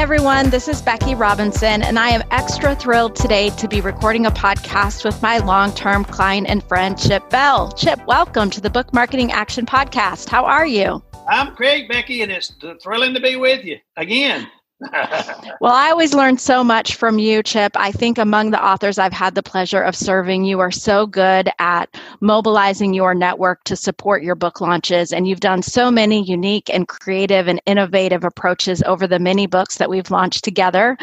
Everyone. This is Becky Robinson, and I am extra thrilled today to be recording a podcast with my long term client and friend, Chip Bell. Chip, welcome to the Book Marketing Action Podcast. How are you? I'm great, Becky, and it's thrilling to be with you again. Well, I always learn so much from you, Chip. I think among the authors I've had the pleasure of serving, you are so good at mobilizing your network to support your book launches. And you've done so many unique and creative and innovative approaches over the many books that we've launched together.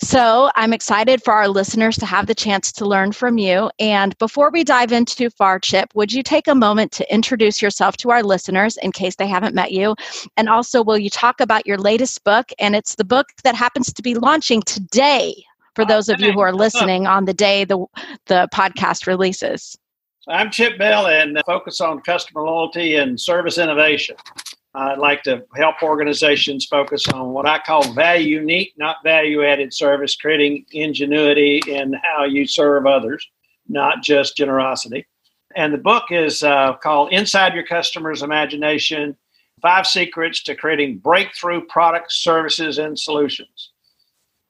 So I'm excited for our listeners to have the chance to learn from you. And before we dive in too far, Chip, would you take a moment to introduce yourself to our listeners in case they haven't met you? And also, will you talk about your latest book? And it's the book book that happens to be launching today for those of you who are listening on the day the, the podcast releases. I'm Chip Bell and focus on customer loyalty and service innovation. I'd like to help organizations focus on what I call value unique, not value added service, creating ingenuity in how you serve others, not just generosity. And the book is uh, called Inside Your Customer's Imagination Five Secrets to Creating Breakthrough Products, Services, and Solutions.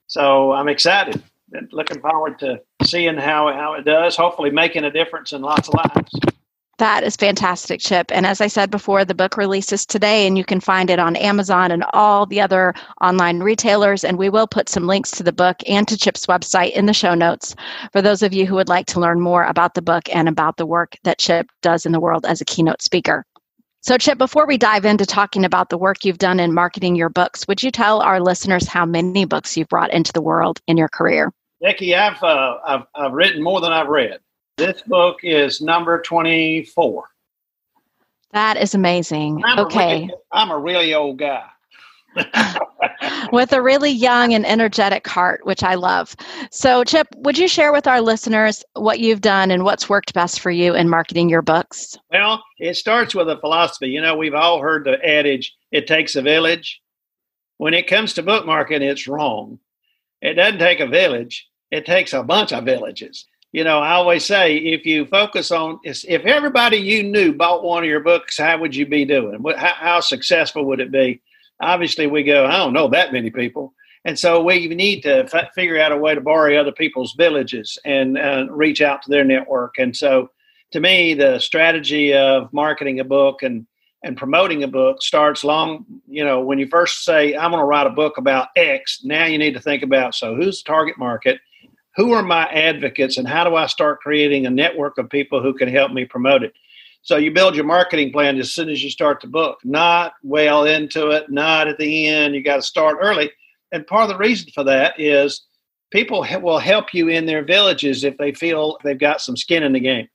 So I'm excited and looking forward to seeing how, how it does, hopefully making a difference in lots of lives. That is fantastic, Chip. And as I said before, the book releases today, and you can find it on Amazon and all the other online retailers. And we will put some links to the book and to Chip's website in the show notes for those of you who would like to learn more about the book and about the work that Chip does in the world as a keynote speaker. So, Chip, before we dive into talking about the work you've done in marketing your books, would you tell our listeners how many books you've brought into the world in your career? Becky, I've, uh, I've, I've written more than I've read. This book is number 24. That is amazing. I'm okay. A really, I'm a really old guy. with a really young and energetic heart, which I love. So, Chip, would you share with our listeners what you've done and what's worked best for you in marketing your books? Well, it starts with a philosophy. You know, we've all heard the adage, it takes a village. When it comes to book marketing, it's wrong. It doesn't take a village, it takes a bunch of villages. You know, I always say if you focus on if everybody you knew bought one of your books, how would you be doing? How, how successful would it be? Obviously we go, I don't know that many people. And so we need to f- figure out a way to borrow other people's villages and uh, reach out to their network. And so to me, the strategy of marketing a book and and promoting a book starts long, you know, when you first say, I'm going to write a book about X, now you need to think about so who's the target market? Who are my advocates? And how do I start creating a network of people who can help me promote it? So you build your marketing plan as soon as you start the book, not well into it, not at the end. You got to start early. And part of the reason for that is people will help you in their villages if they feel they've got some skin in the game.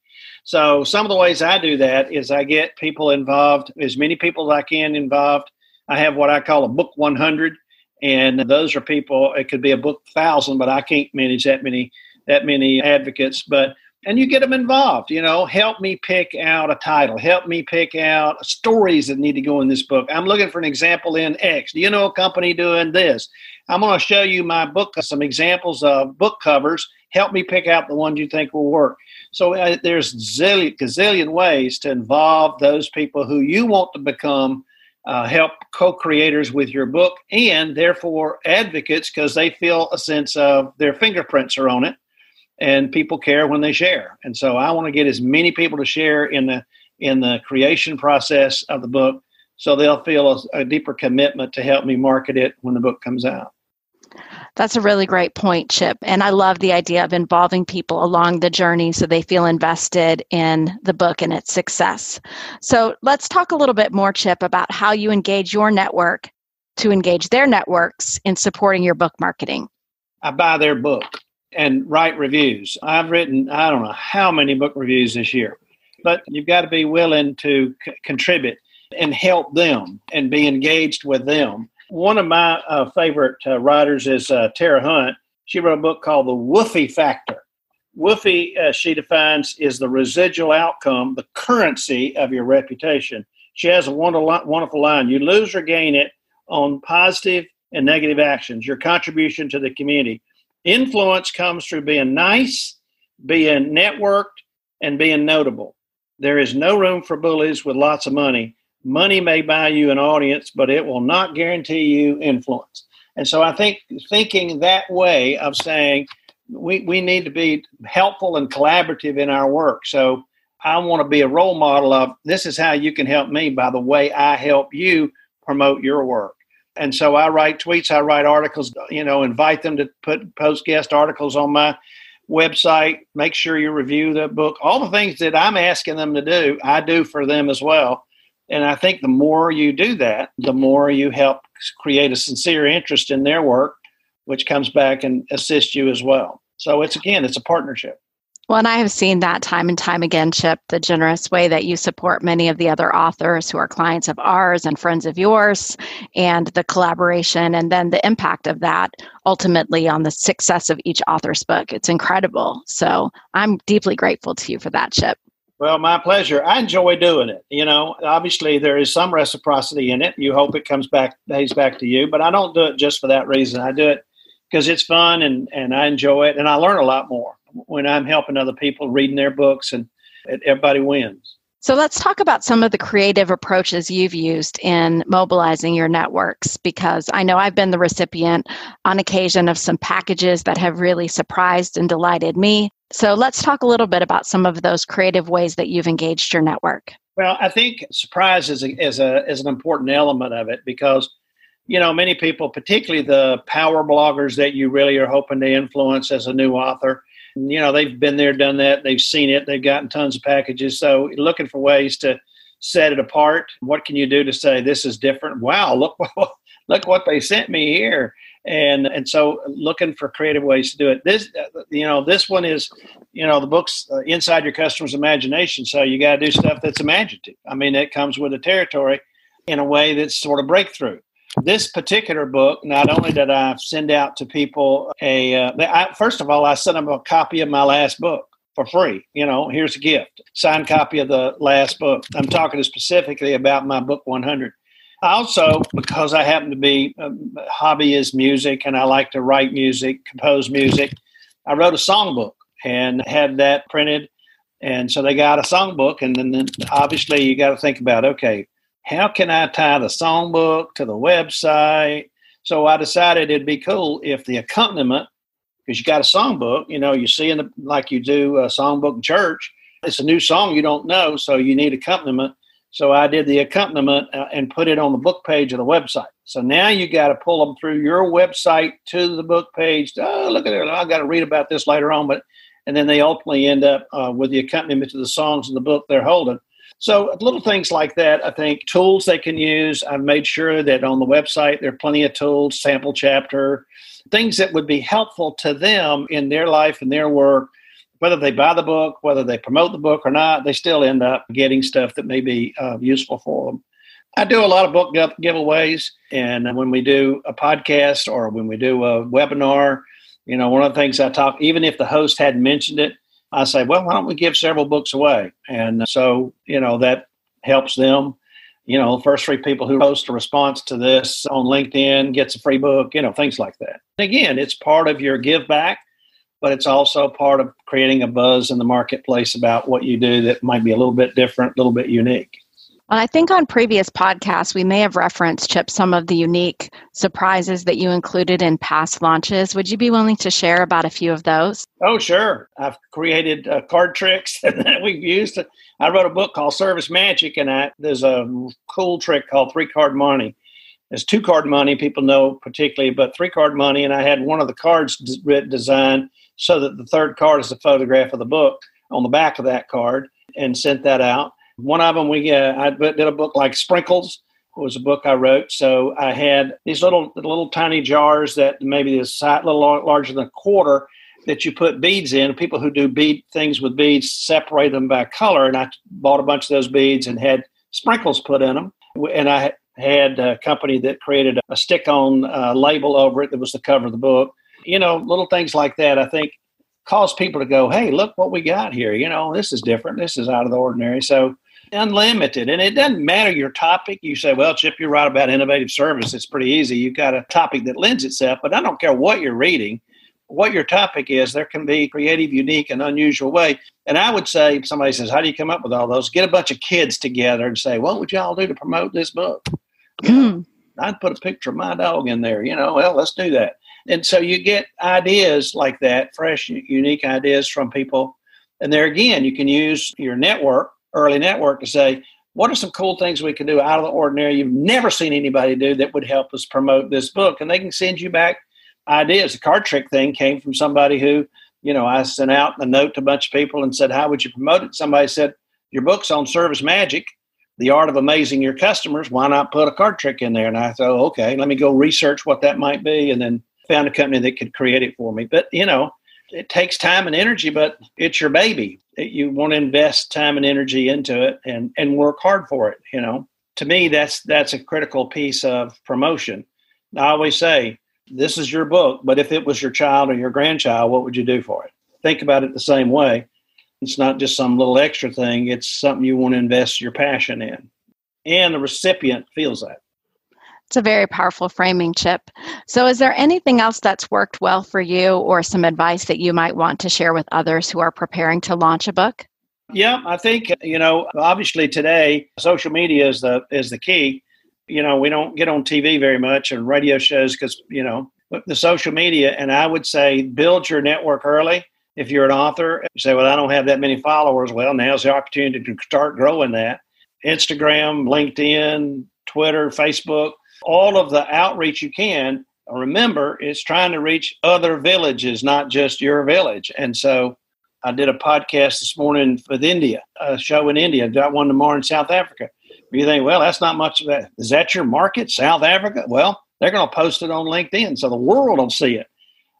So some of the ways I do that is I get people involved, as many people as I can involved. I have what I call a book 100, and those are people. It could be a book thousand, but I can't manage that many that many advocates. But and you get them involved you know help me pick out a title help me pick out stories that need to go in this book. I'm looking for an example in x. Do you know a company doing this? I'm going to show you my book some examples of book covers. Help me pick out the ones you think will work. So uh, there's zillion gazillion ways to involve those people who you want to become uh, help co-creators with your book and therefore advocates because they feel a sense of their fingerprints are on it and people care when they share. And so I want to get as many people to share in the in the creation process of the book so they'll feel a, a deeper commitment to help me market it when the book comes out. That's a really great point, Chip. And I love the idea of involving people along the journey so they feel invested in the book and its success. So let's talk a little bit more, Chip, about how you engage your network to engage their networks in supporting your book marketing. I buy their book and write reviews. I've written, I don't know how many book reviews this year, but you've got to be willing to c- contribute. and help them and be engaged with them. One of my uh, favorite uh, writers is uh, Tara Hunt. She wrote a book called The Whuffie Factor. Whuffie, uh, she defines, is the residual outcome, the currency of your reputation. She has a wonderful line you lose or gain it on positive and negative actions, your contribution to the community. Influence comes through being nice, being networked, and being notable. There is no room for bullies with lots of money. Money may buy you an audience, but it will not guarantee you influence. And so I think thinking that way of saying we, we need to be helpful and collaborative in our work. So I want to be a role model of this is how you can help me by the way I help you promote your work. And so I write tweets, I write articles, you know, invite them to put post guest articles on my website. Make sure you review the book. All the things that I'm asking them to do, I do for them as well. And I think the more you do that, the more you help create a sincere interest in their work, which comes back and assists you as well. So it's again, it's a partnership. Well, and I have seen that time and time again, Chip, the generous way that you support many of the other authors who are clients of ours and friends of yours, and the collaboration, and then the impact of that ultimately on the success of each author's book. It's incredible. So I'm deeply grateful to you for that, Chip. Well, my pleasure. I enjoy doing it. You know, obviously there is some reciprocity in it. You hope it comes back, pays back to you, but I don't do it just for that reason. I do it because it's fun and, and I enjoy it and I learn a lot more when I'm helping other people reading their books and everybody wins. So let's talk about some of the creative approaches you've used in mobilizing your networks because I know I've been the recipient on occasion of some packages that have really surprised and delighted me. So let's talk a little bit about some of those creative ways that you've engaged your network. Well, I think surprise is, a, is, a, is an important element of it because, you know, many people, particularly the power bloggers that you really are hoping to influence as a new author, you know they've been there done that they've seen it they've gotten tons of packages. So looking for ways to set it apart. What can you do to say this is different wow look look what they sent me here. And and so looking for creative ways to do it. This you know this one is you know the book's uh, inside your customer's imagination. So you got to do stuff that's imaginative. I mean it comes with the territory in a way that's sort of breakthrough this particular book, not only did I send out to people a, uh, I, first of all, I sent them a copy of my last book for free. You know, here's a gift, signed copy of the last book. I'm talking specifically about my book 100. Also, because I happen to be um, hobby is music and I like to write music, compose music, I wrote a songbook and had that printed. And so they got a songbook, and then, then obviously you got to think about okay, how can I tie the songbook to the website? So I decided it'd be cool if the accompaniment, because you got a songbook, you know, you see in the like you do a songbook in church. It's a new song you don't know, so you need accompaniment. So I did the accompaniment uh, and put it on the book page of the website. So now you got to pull them through your website to the book page. Oh, look at it! I got to read about this later on, but and then they ultimately end up uh, with the accompaniment to the songs in the book they're holding. So little things like that, I think tools they can use. I've made sure that on the website there are plenty of tools, sample chapter, things that would be helpful to them in their life and their work. Whether they buy the book, whether they promote the book or not, they still end up getting stuff that may be uh, useful for them. I do a lot of book giveaways, and when we do a podcast or when we do a webinar, you know, one of the things I talk, even if the host hadn't mentioned it, I say, well, why don't we give several books away? And so, you know, that helps them. You know, first three people who post a response to this on LinkedIn gets a free book, you know, things like that. And again, it's part of your give back, but it's also part of creating a buzz in the marketplace about what you do that might be a little bit different, a little bit unique. Well, I think on previous podcasts, we may have referenced, Chip, some of the unique surprises that you included in past launches. Would you be willing to share about a few of those? Oh, sure. I've created uh, card tricks that we've used. I wrote a book called Service Magic, and I, there's a cool trick called three card monte. There's two card monte, people know particularly, but three card monte. And I had one of the cards designed so that the third card is a photograph of the book on the back of that card and sent that out. One of them, we uh, I did a book like Sprinkles. Was a book I wrote. So I had these little little tiny jars that maybe this size, little larger than a quarter that you put beads in. People who do bead things with beads separate them by color, and I bought a bunch of those beads and had sprinkles put in them. And I had a company that created a stick on uh, label over it that was the cover of the book. You know, little things like that, I think, cause people to go, hey, look what we got here. You know, this is different. This is out of the ordinary. So, unlimited. And it doesn't matter your topic. You say, well, Chip, you're write about innovative service. It's pretty easy. You've got a topic that lends itself, but I don't care what you're reading what your topic is, there can be creative, unique, and unusual way. And I would say, if somebody says, "How do you come up with all those?" Get a bunch of kids together and say, "What would y'all do to promote this book?" Mm. I'd put a picture of my dog in there. You know, well, let's do that. And so you get ideas like that, fresh, unique ideas from people. And there again, you can use your network, early network, to say, what are some cool things we can do out of the ordinary you've never seen anybody do that would help us promote this book? And they can send you back ideas. The card trick thing came from somebody who, you know, I sent out a note to a bunch of people and said, How would you promote it? Somebody said, Your book's on service magic, the art of amazing your customers. Why not put a card trick in there? And I thought, okay, let me go research what that might be. And then found a company that could create it for me. But, you know, it takes time and energy, but it's your baby. You want to invest time and energy into it and, and work hard for it, you know. To me, that's that's a critical piece of promotion. I always say, this is your book, but if it was your child or your grandchild, what would you do for it? Think about it the same way. It's not just some little extra thing, it's something you want to invest your passion in. And the recipient feels that. It's a very powerful framing, Chip. So, is there anything else that's worked well for you or some advice that you might want to share with others who are preparing to launch a book? Yeah, I think, you know, obviously today social media is the is the key you know, we don't get on TV very much and radio shows because, you know, the social media. And I would say build your network early. If you're an author, you say, well, I don't have that many followers. Well, now's the opportunity to start growing that. Instagram, LinkedIn, Twitter, Facebook, all of the outreach you can. Remember, it's trying to reach other villages, not just your village. And so I did a podcast this morning with India, a show in India. Got one tomorrow in South Africa you think, well, that's not much of that. Is that your market, South Africa? Well, they're going to post it on LinkedIn so the world will see it.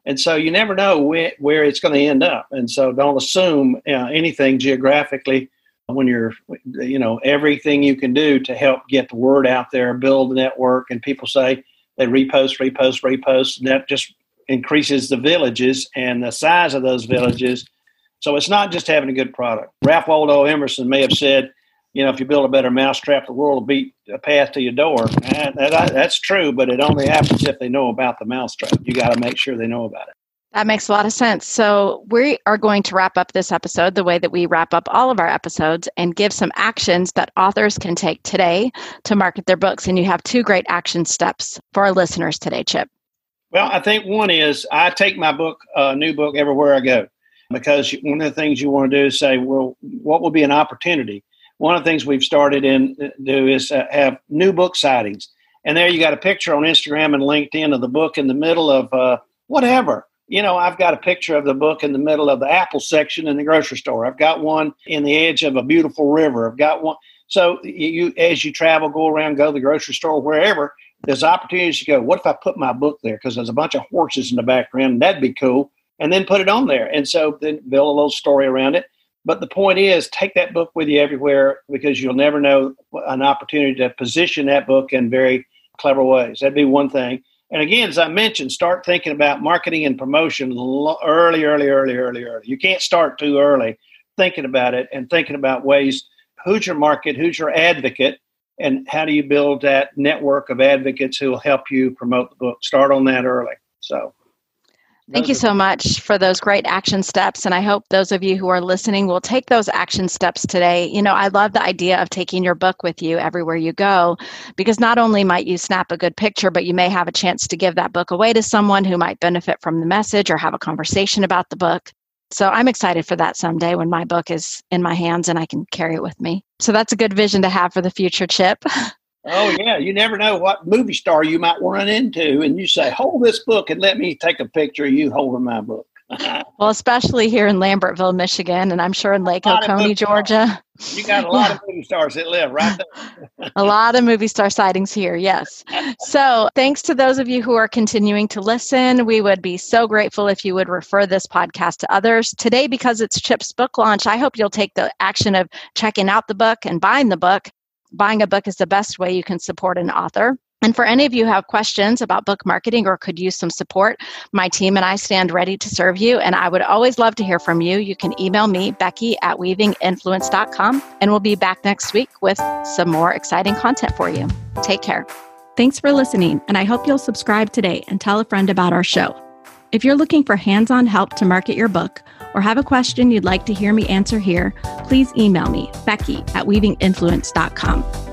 And so you never know where, where it's going to end up. And so don't assume uh, anything geographically when you're, you know, everything you can do to help get the word out there, build a network. And people say they repost, repost, repost, and that just increases the villages and the size of those villages. So it's not just having a good product. Ralph Waldo Emerson may have said, you know, if you build a better mousetrap, the world will beat a path to your door. And that, that's true, but it only happens if they know about the mousetrap. You got to make sure they know about it. That makes a lot of sense. So, we are going to wrap up this episode the way that we wrap up all of our episodes and give some actions that authors can take today to market their books. And you have two great action steps for our listeners today, Chip. Well, I think one is I take my book, uh, new book, everywhere I go because one of the things you want to do is say, well, what will be an opportunity? one of the things we've started in uh, do is uh, have new book sightings. And there you got a picture on Instagram and LinkedIn of the book in the middle of uh, whatever. You know, I've got a picture of the book in the middle of the Apple section in the grocery store. I've got one in the edge of a beautiful river. I've got one. So you, as you travel, go around, go to the grocery store, wherever, there's opportunities to go. What if I put my book there? Because there's a bunch of horses in the background. That'd be cool. And then put it on there. And so then build a little story around it. But the point is, take that book with you everywhere because you'll never know an opportunity to position that book in very clever ways. That'd be one thing. And again, as I mentioned, start thinking about marketing and promotion early, early, early, early, early. You can't start too early thinking about it and thinking about ways who's your market, who's your advocate, and how do you build that network of advocates who will help you promote the book. Start on that early. So Thank you so much for those great action steps. And I hope those of you who are listening will take those action steps today. You know, I love the idea of taking your book with you everywhere you go because not only might you snap a good picture, but you may have a chance to give that book away to someone who might benefit from the message or have a conversation about the book. So I'm excited for that someday when my book is in my hands and I can carry it with me. So that's a good vision to have for the future, Chip. Oh yeah, you never know what movie star you might run into, and you say, "Hold this book and let me take a picture of you holding my book." well, especially here in Lambertville, Michigan, and I'm sure in Lake Oconee, Georgia. You got a lot of movie stars that live right there. a lot of movie star sightings here, yes. So, thanks to those of you who are continuing to listen. We would be so grateful if you would refer this podcast to others. Today, because it's Chip's book launch, I hope you'll take the action of checking out the book and buying the book buying a book is the best way you can support an author. And for any of you who have questions about book marketing or could use some support, my team and I stand ready to serve you. And I would always love to hear from you. You can email me, Becky at weavinginfluence.com, and we'll be back next week with some more exciting content for you. Take care. Thanks for listening, and I hope you'll subscribe today and tell a friend about our show. If you're looking for hands on help to market your book or have a question you'd like to hear me answer here, please email me, Becky at weavinginfluence.com.